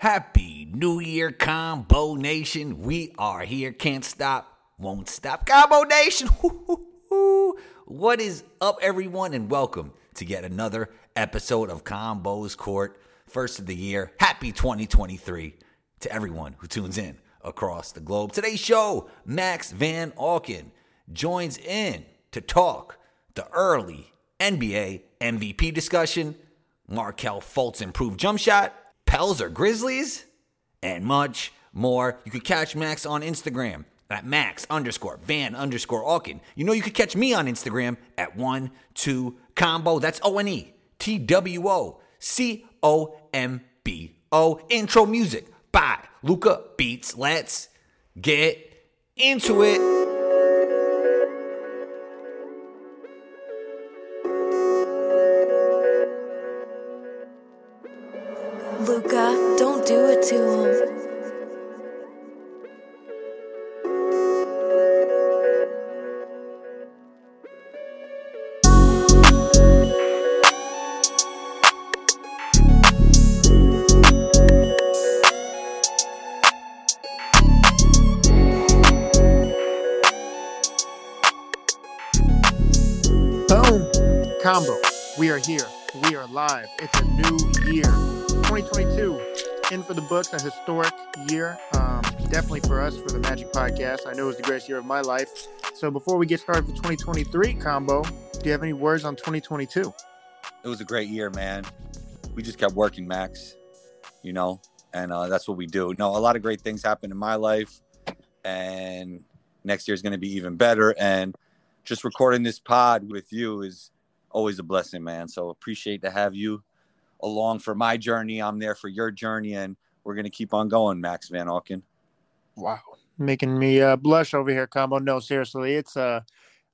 Happy New Year, Combo Nation. We are here, can't stop, won't stop. Combo Nation. What is up, everyone, and welcome to yet another episode of Combos Court, first of the year. Happy 2023 to everyone who tunes in across the globe. Today's show, Max Van Auken joins in to talk the early NBA MVP discussion, Markelle Fultz improved jump shot, Pels or Grizzlies, and much more. You could catch Max on Instagram at Max underscore Van underscore Auken. You know you could catch me on Instagram at one two combo. That's O N E T W O C O M B O. Intro music by Luca Beats. Let's get into it. Here. We are live. It's a new year. 2022 in for the books, a historic year. Um, definitely for us, for the Magic Podcast. I know it was the greatest year of my life. So before we get started for 2023, Combo, do you have any words on 2022? it was a great year, man. We just kept working, Max. You know, and uh, that's what we do. No, a lot of great things happened in my life, and next year is going to be even better. And just recording this pod with you is always a blessing, man. So appreciate to have you along for my journey. I'm there for your journey, and we're going to keep on going, Max Van Auken. Wow. Making me uh, blush over here, Combo. No, seriously, it's uh,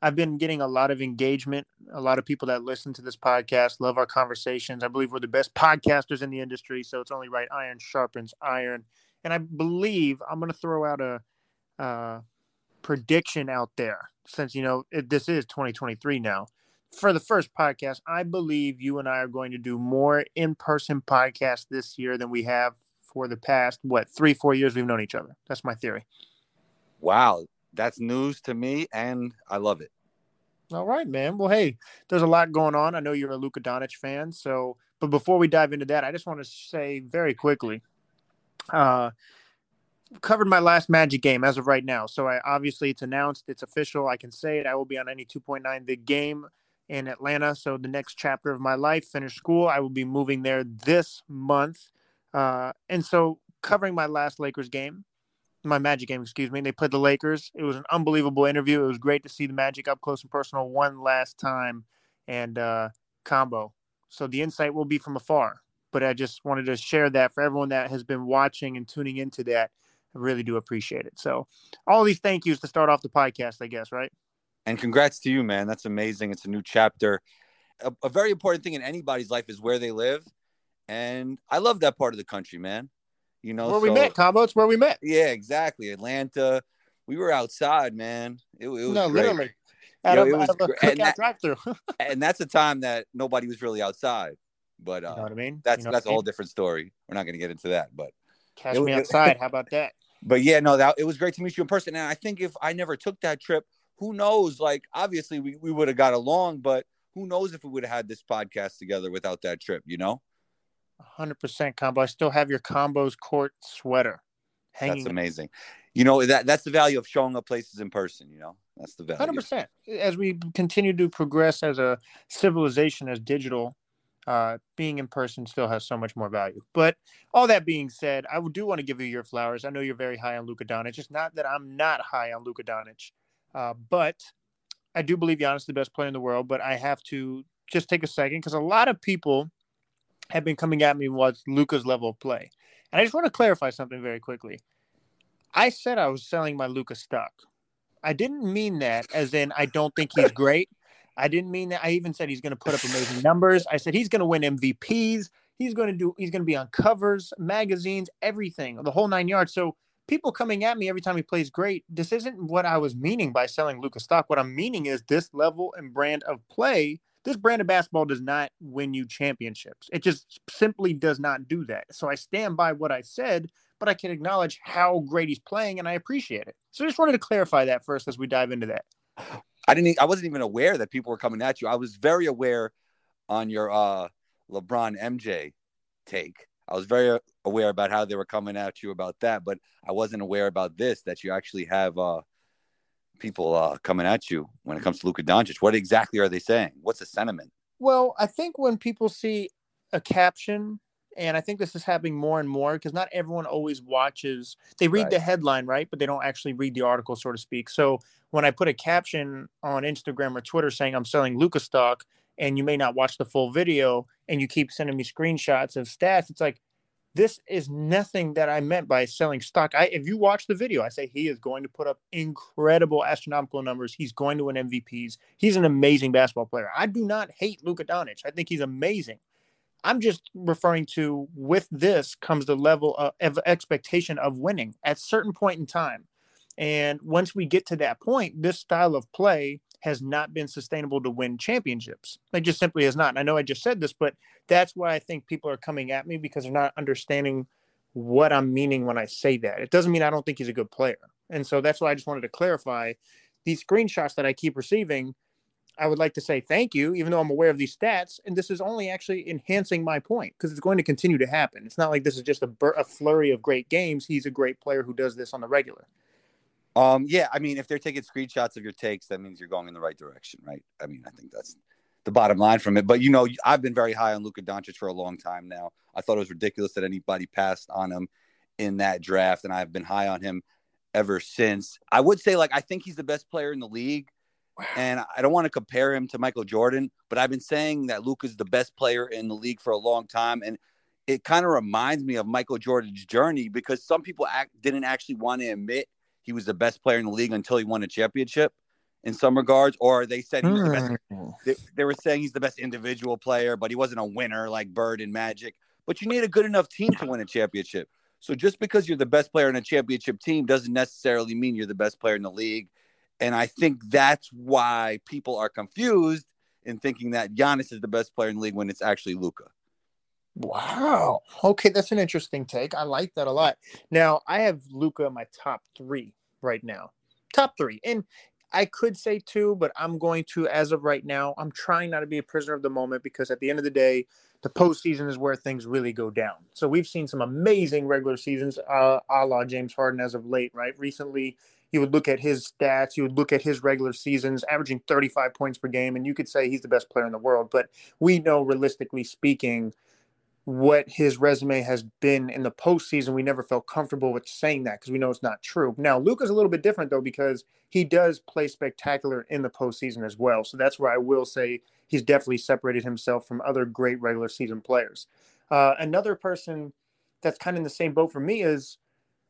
I've been getting a lot of engagement. A lot of people that listen to this podcast love our conversations. I believe we're the best podcasters in the industry, so it's only right. Iron sharpens iron, and I believe I'm going to throw out a uh, prediction out there since you know it, this is 2023 now. For the first podcast, I believe you and I are going to do more in-person podcasts this year than we have for the past what three, four years we've known each other. That's my theory. Wow, that's news to me, and I love it. All right, man. Well, hey, there's a lot going on. I know you're a Luka Doncic fan, so but before we dive into that, I just want to say very quickly, uh, covered my last Magic game as of right now. So I obviously it's announced, it's official. I can say it. I will be on any 2.9 the game in Atlanta. So the next chapter of my life, finish school. I will be moving there this month, uh, and so covering my last Lakers game my Magic game, excuse me. They played the Lakers. It was an unbelievable interview. It was great to see the Magic up close and personal one last time and uh, combo. So the insight will be from afar. But I just wanted to share that for everyone that has been watching and tuning into that. I really do appreciate it. So all these thank yous to start off the podcast, I guess, right? And congrats to you, man. That's amazing. It's a new chapter. A, a very important thing in anybody's life is where they live. And I love that part of the country, man. You know, where we met, combo. It's where we met. Yeah, exactly. Atlanta. We were outside, man. It, it was no, great. literally. Out Yo, of, it was and that- drive-through. and that's a time that nobody was really outside. But uh, you know what I mean? that's You know that's a whole different story. We're not going to get into that, but Catch it me outside. How about that? but yeah, no, that it was great to meet you in person. And I think if I never took that trip, who knows? Like, obviously, we, we would have got along, but who knows if we would have had this podcast together without that trip? You know, hundred percent combo. I still have your combos court sweater hanging. that's amazing. You know that that's the value of showing up places in person. You know, that's the value. Hundred percent. As we continue to progress as a civilization, as digital, uh, being in person still has so much more value. But all that being said, I do want to give you your flowers. I know you're very high on Luka Doncic. It's not that I'm not high on Luka Doncic, uh, but I do believe Giannis is the best player in the world. But I have to just take a second because a lot of people have been coming at me with Luka's level of play, and I just want to clarify something very quickly. I said I was selling my Luka stock. I didn't mean that as in I don't think he's great. I didn't mean that. I even said he's going to put up amazing numbers. I said he's going to win MVPs. He's going to do. He's going to be on covers, magazines, everything, the whole nine yards. So people coming at me every time he plays great. This isn't what I was meaning by selling Luka's stock. What I'm meaning is this level and brand of play This brand of basketball does not win you championships. It just simply does not do that. So I stand by what I said, but I can acknowledge how great he's playing and I appreciate it. So I just wanted to clarify that first as we dive into that. I didn't. I wasn't even aware that people were coming at you. I was very aware on your uh, LeBron MJ take. I was very aware about how they were coming at you about that, but I wasn't aware about this that you actually have uh, people uh, coming at you when it comes to Luka Doncic. What exactly are they saying? What's the sentiment? Well, I think when people see a caption, and I think this is happening more and more because not everyone always watches. They read Right. the headline, right? But they don't actually read the article, so to speak. So when I put a caption on Instagram or Twitter saying I'm selling Luka stock, and you may not watch the full video, and you keep sending me screenshots of stats, it's like this is nothing that I meant by selling stock. I if you watch the video, I say he is going to put up incredible astronomical numbers. He's going to win MVPs. He's an amazing basketball player. I do not hate Luka Doncic. I think he's amazing. I'm just referring to with this comes the level of, of expectation of winning at certain point in time. And once we get to that point, this style of play has not been sustainable to win championships. It just simply has not. And I know I just said this, but that's why I think people are coming at me because they're not understanding what I'm meaning when I say that. It doesn't mean I don't think he's a good player. And so that's why I just wanted to clarify these screenshots that I keep receiving. I would like to say thank you, even though I'm aware of these stats. And this is only actually enhancing my point because it's going to continue to happen. It's not like this is just a, bur- a flurry of great games. He's a great player who does this on the regular. Um, yeah, I mean, if they're taking screenshots of your takes, that means you're going in the right direction, right? I mean, I think that's the bottom line from it. But you know, I've been very high on Luka Doncic for a long time now. I thought it was ridiculous that anybody passed on him in that draft, and I've been high on him ever since. I would say, like, I think he's the best player in the league, and I don't want to compare him to Michael Jordan, but I've been saying that Luka's the best player in the league for a long time, and it kind of reminds me of Michael Jordan's journey because some people act, didn't actually want to admit he was the best player in the league until he won a championship in some regards, or they said he was the best. Hmm. They, they were saying he's the best individual player, but he wasn't a winner like Bird and Magic. But you need a good enough team to win a championship. So just because you're the best player in a championship team doesn't necessarily mean you're the best player in the league. And I think that's why people are confused in thinking that Giannis is the best player in the league when it's actually Luka. Wow. Okay, that's an interesting take. I like that a lot. Now, I have Luka in my top three right now. Top three. And I could say two, but I'm going to, as of right now, I'm trying not to be a prisoner of the moment because at the end of the day, the postseason is where things really go down. So we've seen some amazing regular seasons, uh, a la James Harden as of late, right? Recently, you would look at his stats, you would look at his regular seasons, averaging 35 points per game, and you could say he's the best player in the world. But we know, realistically speaking, what his resume has been in the postseason. We never felt comfortable with saying that because we know it's not true. Now, Luka's a little bit different though because he does play spectacular in the postseason as well. So that's where I will say he's definitely separated himself from other great regular season players. Uh, another person that's kind of in the same boat for me is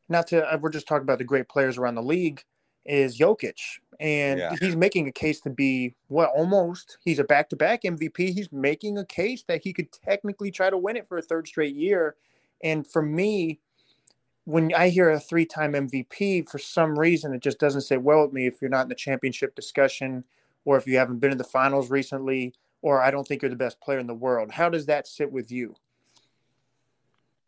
not to. uh, We're just talking about the great players around the league. Is Jokic, and Yeah. he's making a case to be well, almost. He's a back-to-back MVP. He's making a case that he could technically try to win it for a third straight year. And for me, when I hear a three-time MVP, for some reason it just doesn't sit well with me. If you're not in the championship discussion, or if you haven't been in the finals recently, or I don't think you're the best player in the world. How does that sit with you?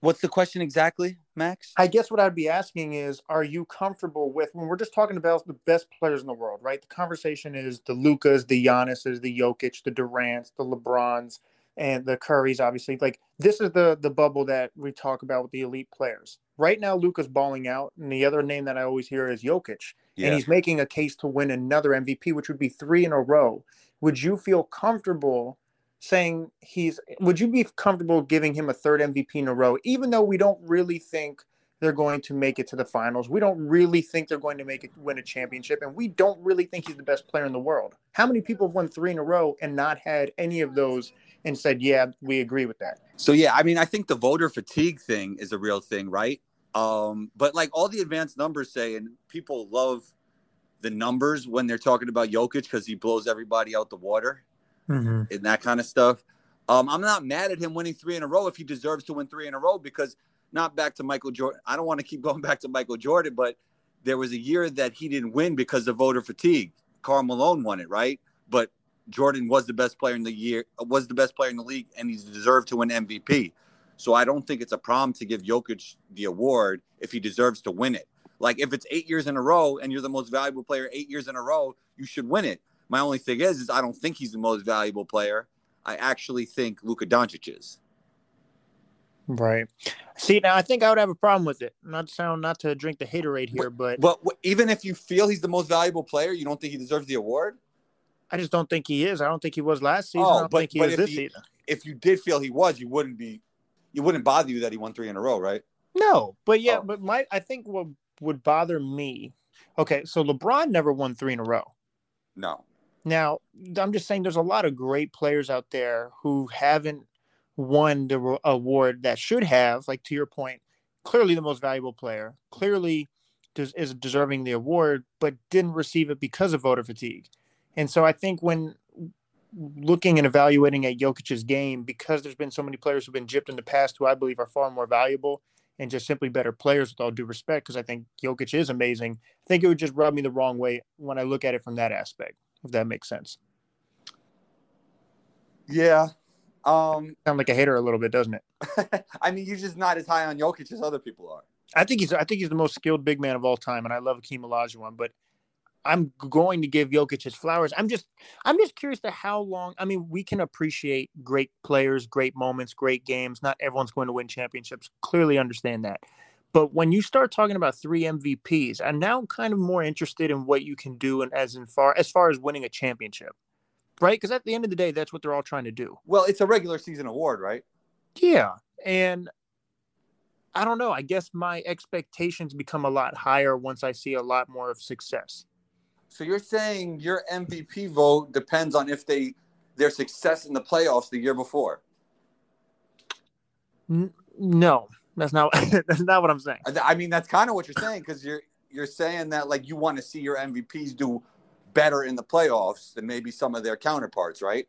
What's the question exactly, Max? I guess what I'd be asking is, are you comfortable with when we're just talking about the best players in the world, right? The conversation is the Lukas, the Giannis's, the Jokic, the Durant's, the LeBrons, and the Currys. Obviously, like this is the the bubble that we talk about with the elite players. Right now, Luka's balling out, and the other name that I always hear is Jokic, and he's making a case to win another MVP, which would be three in a row. Would you feel comfortable? Saying he's would you be comfortable giving him a third MVP in a row, even though we don't really think they're going to make it to the finals? We don't really think they're going to make it win a championship, and we don't really think he's the best player in the world. How many people have won three in a row and not had any of those and said, Yeah, we agree with that? So yeah, I mean, I think the voter fatigue thing is a real thing, right? Um, but like all the advanced numbers say, and people love the numbers when they're talking about Jokic because he blows everybody out the water and that kind of stuff. Um, I'm not mad at him winning three in a row if he deserves to win three in a row because not back to Michael Jordan. I don't want to keep going back to Michael Jordan, but there was a year that he didn't win because of voter fatigue. Karl Malone won it, right? But Jordan was the best player in the year, was the best player in the league, and he's deserved to win MVP. So I don't think it's a problem to give Jokic the award if he deserves to win it. Like if it's eight years in a row and you're the most valuable player eight years in a row, you should win it. My only thing is, is I don't think he's the most valuable player. I actually think Luka Doncic is. Right. See, now I think I would have a problem with it. Not to sound not to drink the haterade here, but But wh- even if you feel he's the most valuable player, you don't think he deserves the award. I just don't think he is. I don't think he was last season. Oh, I don't but- think he but is if season. If you did feel he was, you wouldn't be, you wouldn't bother you that he won three in a row, right? No, but yeah, Oh. but my I think what would bother me. Okay, so LeBron never won three in a row. No. Now, I'm just saying there's a lot of great players out there who haven't won the award that should have, like to your point, clearly the most valuable player, clearly des- is deserving the award, but didn't receive it because of voter fatigue. And so I think when looking and evaluating at Jokic's game, because there's been so many players who've been gypped in the past who I believe are far more valuable and just simply better players with all due respect, because I think Jokic is amazing, I think it would just rub me the wrong way when I look at it from that aspect, if that makes sense. Yeah. Um. sound like a hater a little bit, doesn't it? I mean, you're just not as high on Jokic as other people are. I think he's I think he's the most skilled big man of all time, and I love Hakeem Olajuwon, but I'm going to give Jokic his flowers. I'm just I'm just curious to how long. I mean, we can appreciate great players, great moments, great games. Not everyone's going to win championships. Clearly understand that. But when you start talking about three MVPs, I'm now kind of more interested in what you can do and as in far as far as winning a championship. Right? Because at the end of the day, that's what they're all trying to do. Well, it's a regular season award, right? Yeah. And I don't know. I guess my expectations become a lot higher once I see a lot more of success. So you're saying your MVP vote depends on if they their success in the playoffs the year before. N- no, that's not that's not what I'm saying. I- mean, that's kind of what you're saying because you're you're saying that like you want to see your MVPs do better in the playoffs than maybe some of their counterparts, right?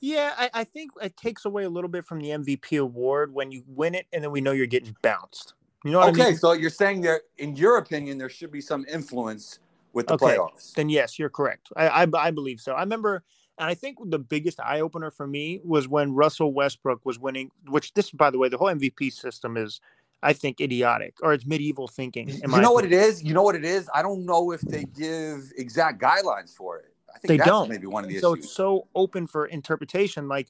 Yeah, I, I think it takes away a little bit from the MVP award when you win it and then we know you're getting bounced. You know what okay, I mean? so you're saying there, in your opinion, there should be some influence with the Okay. playoffs. Then yes, you're correct. I, I I believe so. I remember, and I think the biggest eye opener for me was when Russell Westbrook was winning. Which this, by the way, the whole MVP system is, I think, idiotic or it's medieval thinking. in You know what it is? You know what it is? I don't know if they give exact guidelines for it. I think They that's don't. maybe one of the so issues. it's so open for interpretation. Like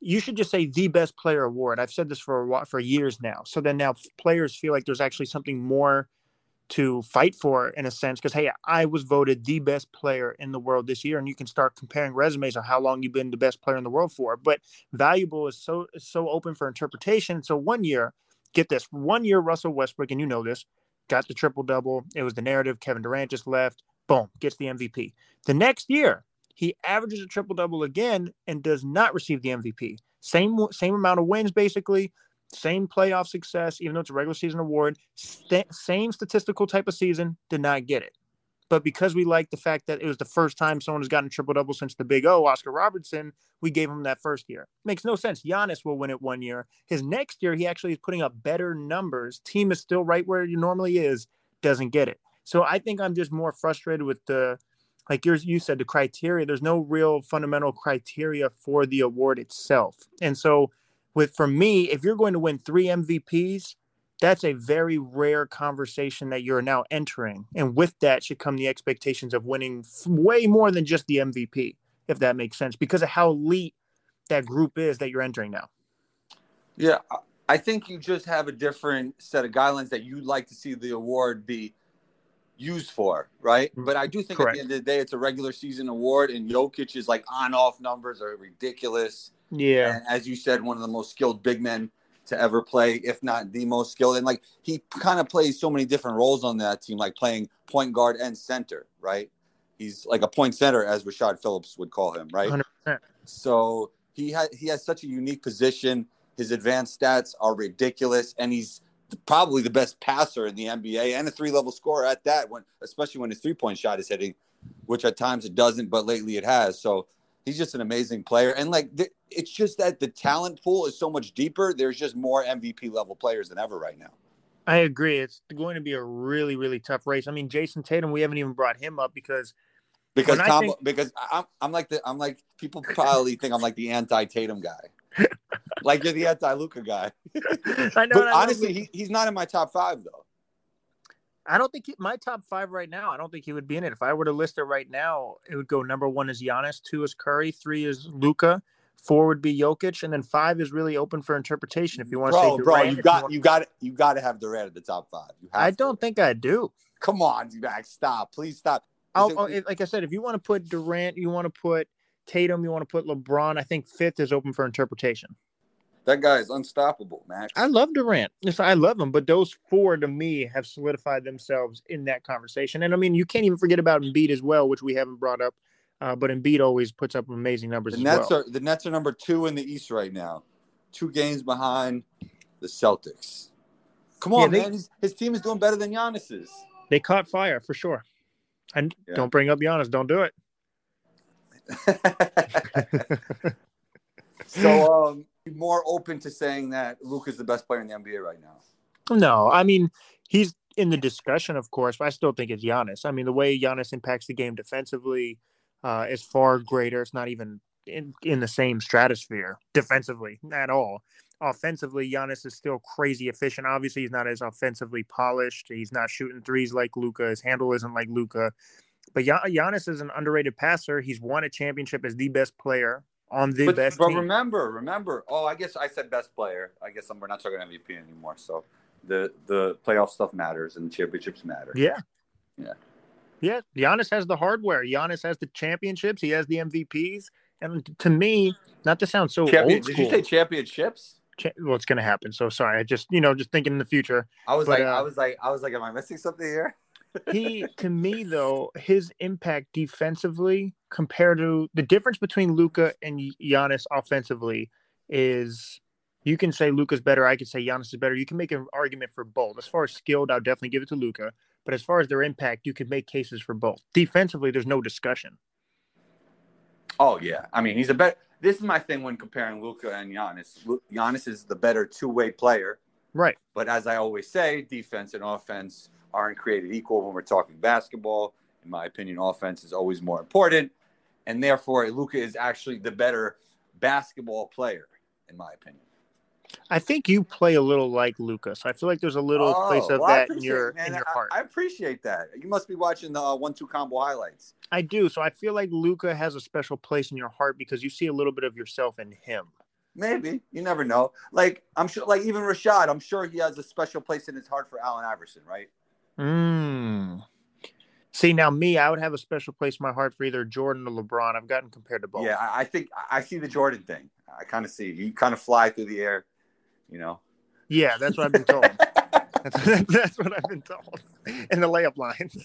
you should just say the best player award. I've said this for a while, for years now. So then now players feel like there's actually something more to fight for in a sense because hey, I was voted the best player in the world this year, and you can start comparing resumes on how long you've been the best player in the world for. But valuable is so is so open for interpretation. So one year, get this, one year Russell Westbrook, and you know this, got the triple double. It was the narrative. Kevin Durant just left. Boom, gets the MVP. The next year, he averages a triple double again and does not receive the MVP. Same same amount of wins, basically, same playoff success, even though it's a regular season award. St- same statistical type of season, did not get it. But because we like the fact that it was the first time someone has gotten a triple double since the Big O, Oscar Robertson, we gave him that first year. Makes no sense. Giannis will win it one year. His next year, he actually is putting up better numbers. Team is still right where he normally is, doesn't get it. So I think I'm just more frustrated with the like yours you said the criteria there's no real fundamental criteria for the award itself and so with for me if you're going to win three mvps that's a very rare conversation that you're now entering and with that should come the expectations of winning way more than just the mvp if that makes sense because of how elite that group is that you're entering now Yeah, I- think you just have a different set of guidelines that you'd like to see the award be used for, right? Mm-hmm. But I do think Correct. at the end of the day, it's a regular season award, and Jokic's like on-off numbers are ridiculous. Yeah And as you said, one of the most skilled big men to ever play, if not the most skilled. And like he kind of plays so many different roles on that team, like playing point guard and center, right? He's like a point center, as Rashad Phillips would call him, right? 100% So he has he has such a unique position. His advanced stats are ridiculous, and he's probably the best passer in the NBA and a three level scorer at that. When especially when his three point shot is hitting, which at times it doesn't, but lately it has. So he's just an amazing player, and like th- it's just that the talent pool is so much deeper. There's just more MVP level players than ever right now. I agree. It's going to be a really, really tough race. I mean, Jayson Tatum, we haven't even brought him up because because I think, because I'm I'm like the I'm like people probably think I'm like the anti Tatum guy. like you're the anti Luka guy. I know. But I honestly, love- he, he's not in my top five though. I don't think he, my top five right now. I don't think he would be in it. If I were to list it right now, it would go number one is Giannis, two is Curry, three is Luka, four would be Jokic, and then five is really open for interpretation. If you want to Bro, Durant, you got want- you got you got to have Durant at the top five. You have I to. don't think I do. Come on, Max, stop. Please stop. It- like I said, if you want to put Durant, you want to put Tatum, you want to put LeBron. I think fifth is open for interpretation. That guy is unstoppable, Max. I love Durant. Yes, I love him, but those four to me have solidified themselves in that conversation. And I mean, you can't even forget about Embiid as well, which we haven't brought up. Uh, but Embiid always puts up amazing numbers the as Nets well. are the Nets are number two in the East right now, two games behind the Celtics. Come on, Yeah, they- man. His, his team is doing better than Giannis's. They caught fire for sure. And Yeah. don't bring up Giannis. Don't do it. so, um, more open to saying that Luka's the best player in the NBA right now. No, I mean he's in the discussion, of course, but I still think it's Giannis. I mean, the way Giannis impacts the game defensively uh, is far greater. It's not even in, in the same stratosphere defensively at all. Offensively, Giannis is still crazy efficient. Obviously, he's not as offensively polished. He's not shooting threes like Luka. His handle isn't like Luka. But Gian- Giannis is an underrated passer. He's won a championship as the best player on the but, best but team. remember, remember. Oh, I guess I said best player. I guess I'm, we're not talking MVP anymore. So the the playoff stuff matters and the championships matter. Yeah. Yeah. Yeah. Giannis has the hardware. Giannis has the championships. He has the MVPs. And to me, not to sound so Champion, old did you say championships? cha- what's going to happen? So sorry. I just, you know, just thinking in the future. I was But, like, uh, I was like, I was like, am I missing something here? He, to me, though, his impact defensively compared to the difference between Luka and Giannis offensively is you can say Luka's better. I could say Giannis is better. You can make an argument for both. As far as skilled, I'll definitely give it to Luka. But as far as their impact, you could make cases for both. Defensively, there's no discussion. Oh yeah, I mean, he's a better. This is my thing when comparing Luka and Giannis. Lu- Giannis is the better two-way player, Right. but as I always say, defense and offense aren't created equal when we're talking basketball. In my opinion, offense is always more important, and therefore, Luka is actually the better basketball player, in my opinion. I think you play a little like Lucas. I feel like there's a little place Oh, of well, that in your man. in your I- heart. I, appreciate that. You must be watching the uh, one-two combo highlights. I do. So I feel like Luka has a special place in your heart because you see a little bit of yourself in him. Maybe you never know. Like I'm sure, like even Rashad, I'm sure he has a special place in his heart for Allen Iverson, right? Mm. See now, me, I would have a special place in my heart for either Jordan or LeBron. I've gotten compared to both. Yeah, I think I see the Jordan thing. I kind of see you kind of fly through the air, you know. yeah, that's what I've been told. that's, that's what I've been told in the layup lines.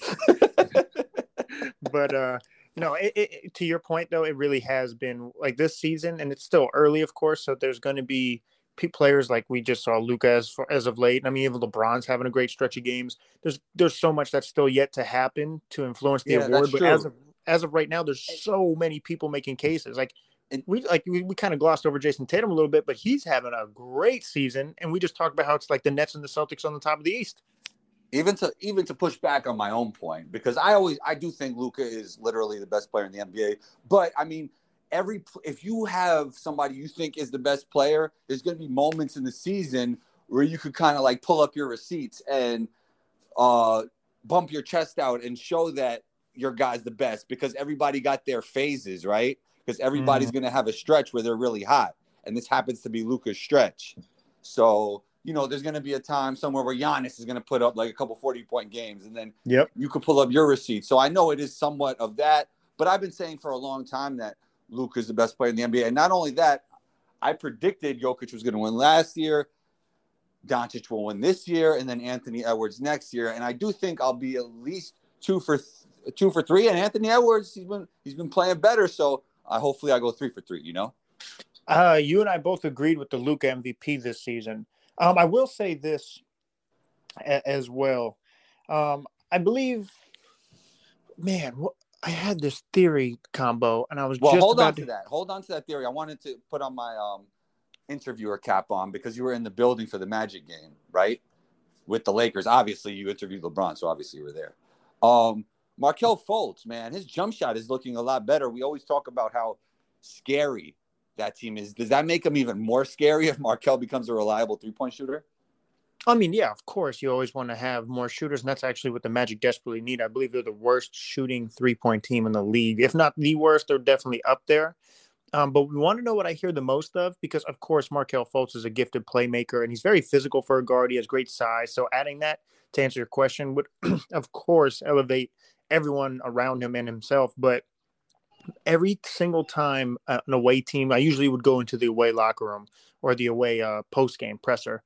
but uh no, it, it, to your point though, it really has been like this season, and it's still early, of course. So there's going to be players like we just saw Luka as, as of late. I mean, even LeBron's having a great stretch of games. There's there's so much that's still yet to happen to influence the Yeah, award. But as of as of right now, there's so many people making cases. Like And- we like we, we kind of glossed over Jayson Tatum a little bit, but he's having a great season, and we just talked about how it's like the Nets and the Celtics on the top of the East. even to even to push back on my own point because I always I do think Luka is literally the best player in the NBA. But I mean, every if you have somebody you think is the best player, there's going to be moments in the season where you could kind of like pull up your receipts and uh, bump your chest out and show that your guy's the best because everybody got their phases right because everybody's going to have a stretch where they're really hot and this happens to be Luka's stretch. So you know, there's going to be a time somewhere where Giannis is going to put up like a couple 40 point games and then Yep. you could pull up your receipts. So I know it is somewhat of that, but I've been saying for a long time that Luke is the best player in the NBA. And not only that, I predicted Jokic was going to win last year. Doncic will win this year, and then Anthony Edwards next year. And I do think I'll be at least two for th- two for three. And Anthony Edwards, he's been he's been playing better, so uh, hopefully I go three for three. You know, Uh, you and I both agreed with the Luka MVP this season. Um, I will say this a- as well. Um, I believe, man, I had this theory combo, and I was well, hold on to that. Hold on to that theory. I wanted to put on my um interviewer cap on because you were in the building for the Magic game, right? With the Lakers. Obviously, you interviewed LeBron, so obviously you were there. Um, Markelle Fultz, man, his jump shot is looking a lot better. We always talk about how scary that team is. Does that make him even more scary if Markelle becomes a reliable three point shooter? I mean, yeah, of course, you always want to have more shooters, and that's actually what the Magic desperately need. I believe they're the worst shooting three point team in the league. If not the worst, they're definitely up there. Um, but we want to know what I hear the most of because, of course, Markelle Fultz is a gifted playmaker and he's very physical for a guard. He has great size. So, adding that to answer your question would, of course, elevate everyone around him and himself. But every single time uh, an away team, I usually would go into the away locker room or the away uh, post game presser.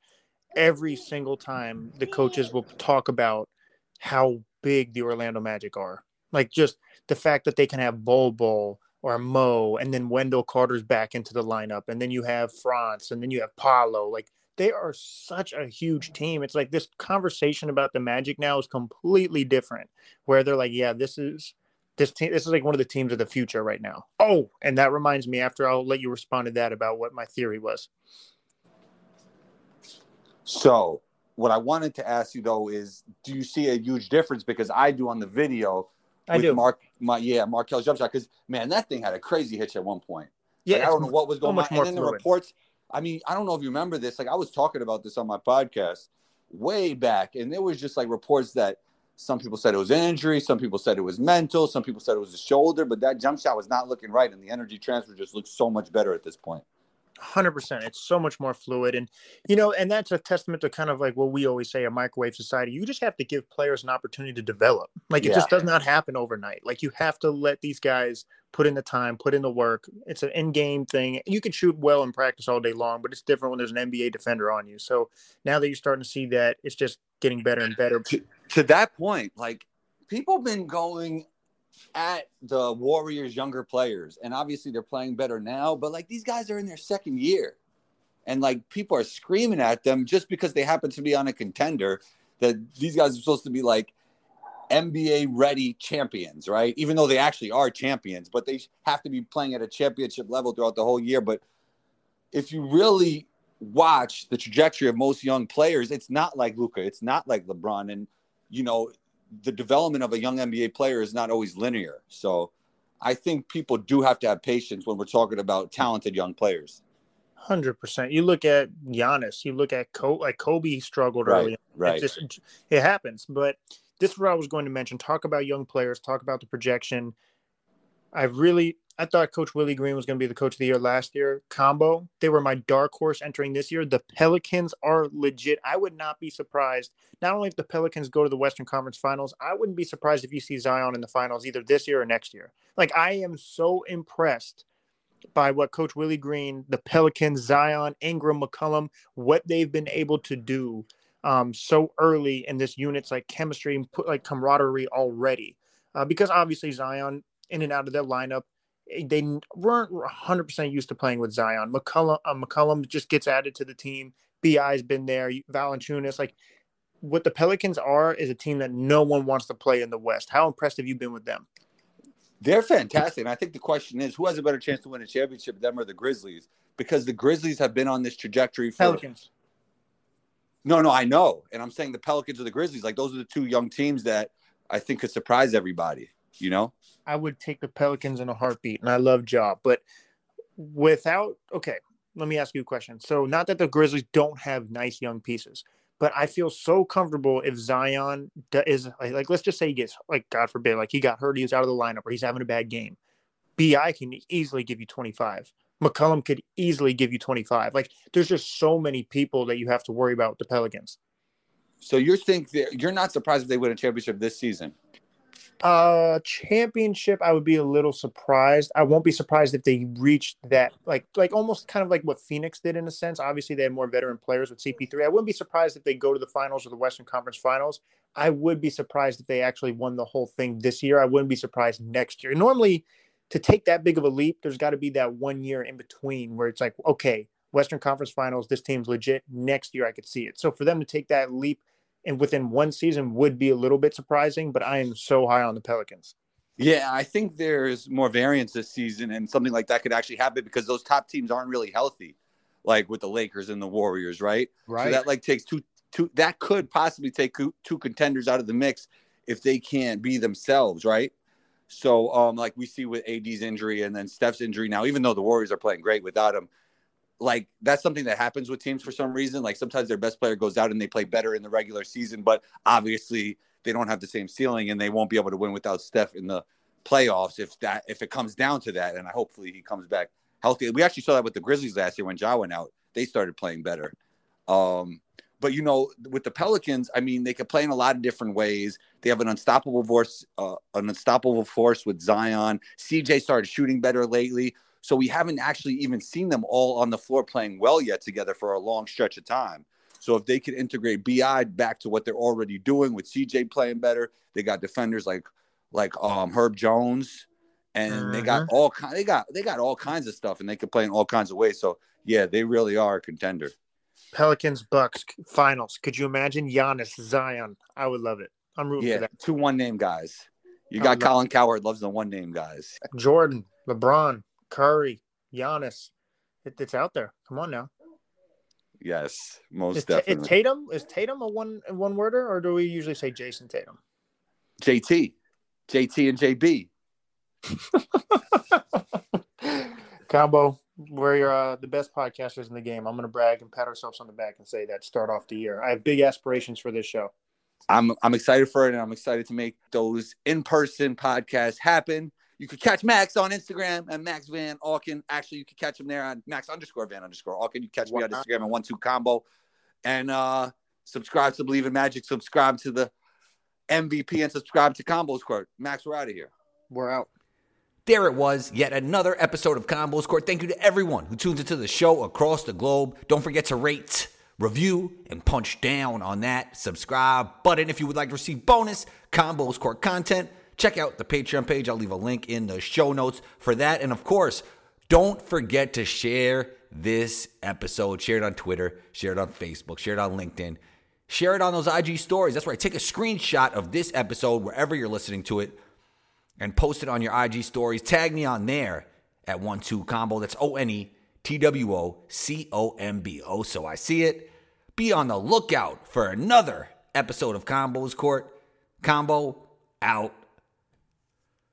Every single time, the coaches will talk about how big the Orlando Magic are. Like just the fact that they can have Bol Bol or Mo, and then Wendell Carter's back into the lineup, and then you have Franz, and then you have Paolo. Like they are such a huge team. It's like this conversation about the Magic now is completely different, where they're like, yeah, this is this team. This is like one of the teams of the future right now. Oh, and that reminds me. After I'll let you respond to that about what my theory was. So, what I wanted to ask you though is, do you see a huge difference? Because I do on the video. I do. Mark, my yeah, Markelle's jump shot. Because man, that thing had a crazy hitch at one point. Yeah, Like, I don't know what was going much on. And then the reports. I mean, I don't know if you remember this. Like I was talking about this on my podcast way back, and there was just like reports that some people said it was injury, some people said it was mental, some people said it was the shoulder, but that jump shot was not looking right, and the energy transfer just looks so much better at this point. Hundred percent. It's so much more fluid, and you know, and that's a testament to kind of like what we always say: a microwave society. You just have to give players an opportunity to develop. Like it Yeah. just does not happen overnight. Like you have to let these guys put in the time, put in the work. It's an in-game thing. You can shoot well in practice all day long, but it's different when there's an NBA defender on you. So now that you're starting to see that, it's just getting better and better. to that point, like people have been going at the Warriors younger players, and obviously they're playing better now, but like these guys are in their second year. And like people are screaming at them just because they happen to be on a contender that these guys are supposed to be like NBA ready champions, right? Even though they actually are champions, but they have to be playing at a championship level throughout the whole year. But if you really watch the trajectory of most young players, it's not like Luka, it's not like LeBron. And, you know, the development of a young NBA player is not always linear. So I think people do have to have patience when we're talking about talented young players. Hundred percent. You look at Giannis. You look at Kobe. Like Kobe struggled early. Right. It just it happens. But this is what I was going to mention. Talk about young players. Talk about the projection. I really I thought Coach Willie Green was going to be the coach of the year last year. Combo. They were my dark horse entering this year. The Pelicans are legit. I would not be surprised. Not only if the Pelicans go to the Western Conference Finals, I wouldn't be surprised if you see Zion in the finals either this year or next year. Like I am so impressed by what Coach Willie Green, the Pelicans, Zion, Ingram, McCollum, what they've been able to do um, so early in this unit's like chemistry and put like camaraderie already. Uh, because obviously Zion in and out of their lineup, they weren't 100% used to playing with Zion. McCollum, uh, McCollum just gets added to the team. Bi's been there. Valanciunas, like what the Pelicans are, is a team that no one wants to play in the West. How impressed have you been with them? They're fantastic. And I think the question is who has a better chance to win a championship, them or the Grizzlies? Because the Grizzlies have been on this trajectory for Pelicans. No, no, I know. And I'm saying the Pelicans or the Grizzlies, like those are the two young teams that I think could surprise everybody, you know? I would take the Pelicans in a heartbeat, and I love Ja. But without, okay, let me ask you a question. So, not that the Grizzlies don't have nice young pieces, but I feel so comfortable if Zion is like, like, let's just say he gets, like, God forbid, like he got hurt, he was out of the lineup, or he's having a bad game. Bi can easily give you 25. McCollum could easily give you 25. Like, there's just so many people that you have to worry about with the Pelicans. So you think that you're not surprised if they win a championship this season? Uh, championship, I would be a little surprised. I won't be surprised if they reached that, like, like almost kind of like what Phoenix did in a sense. Obviously, they had more veteran players with CP3. I wouldn't be surprised if they go to the finals or the Western Conference Finals. I would be surprised if they actually won the whole thing this year. I wouldn't be surprised next year. Normally, to take that big of a leap, there's got to be that one year in between where it's like, okay, Western Conference Finals, this team's legit. Next year, I could see it. So for them to take that leap and within one season would be a little bit surprising, but I am so high on the Pelicans. Yeah, I think there's more variance this season, and something like that could actually happen because those top teams aren't really healthy, like with the Lakers and the Warriors, right? So that like takes two, two. That could possibly take two, two contenders out of the mix if they can't be themselves, right? So, um, like we see with AD's injury and then Steph's injury now, even though the Warriors are playing great without him, like that's something that happens with teams for some reason. Like sometimes their best player goes out and they play better in the regular season, but obviously they don't have the same ceiling and they won't be able to win without Steph in the playoffs if that if it comes down to that. And I hopefully he comes back healthy. We actually saw that with the Grizzlies last year when Ja went out. They started playing better. Um, but you know, with the Pelicans, I mean, they can play in a lot of different ways. They have an unstoppable force, uh, an unstoppable force with Zion. CJ started shooting better lately, so we haven't actually even seen them all on the floor playing well yet together for a long stretch of time. So if they could integrate Bi back to what they're already doing with CJ playing better, they got defenders like like um Herb Jones, and mm-hmm. they got all kind they got they got all kinds of stuff, and they can play in all kinds of ways. So yeah, they really are a contender. Pelicans Bucks finals. Could you imagine Giannis Zion? I would love it. I'm rooting yeah, for that. Two one name guys. You got Colin Cowherd loves the one name guys. Jordan, LeBron, Curry, Giannis. It, it's out there. Come on now. Yes, most is, definitely. Is Tatum is Tatum a one one worder or do we usually say Jayson Tatum? JT, JT and JB. Combo, we're uh, the best podcasters in the game. I'm going to brag and pat ourselves on the back and say that start off the year. I have big aspirations for this show. I'm I'm excited for it, and I'm excited to make those in person podcasts happen. You could catch Max on Instagram and Max Van Auken. Actually, you could catch him there on Max underscore Van underscore Auken. You catch me on Instagram and one two combo, and uh, subscribe to Believe in Magic. Subscribe to the MVP and subscribe to Combos Court. Max, we're out of here. We're out. There it was, yet another episode of Combos Court. Thank you to everyone who tunes into the show across the globe. Don't forget to rate, review, and punch down on that subscribe button if you would like to receive bonus Combos Court content. Check out the Patreon page. I'll leave a link in the show notes for that. And of course, don't forget to share this episode. Share it on Twitter, share it on Facebook, share it on LinkedIn, share it on those IG stories. That's right. Take a screenshot of this episode wherever you're listening to it and post it on your IG stories. Tag me on there at one two combo. That's O N E T W O C O M B O. So I see it. Be on the lookout for another episode of Combos Court. Combo out.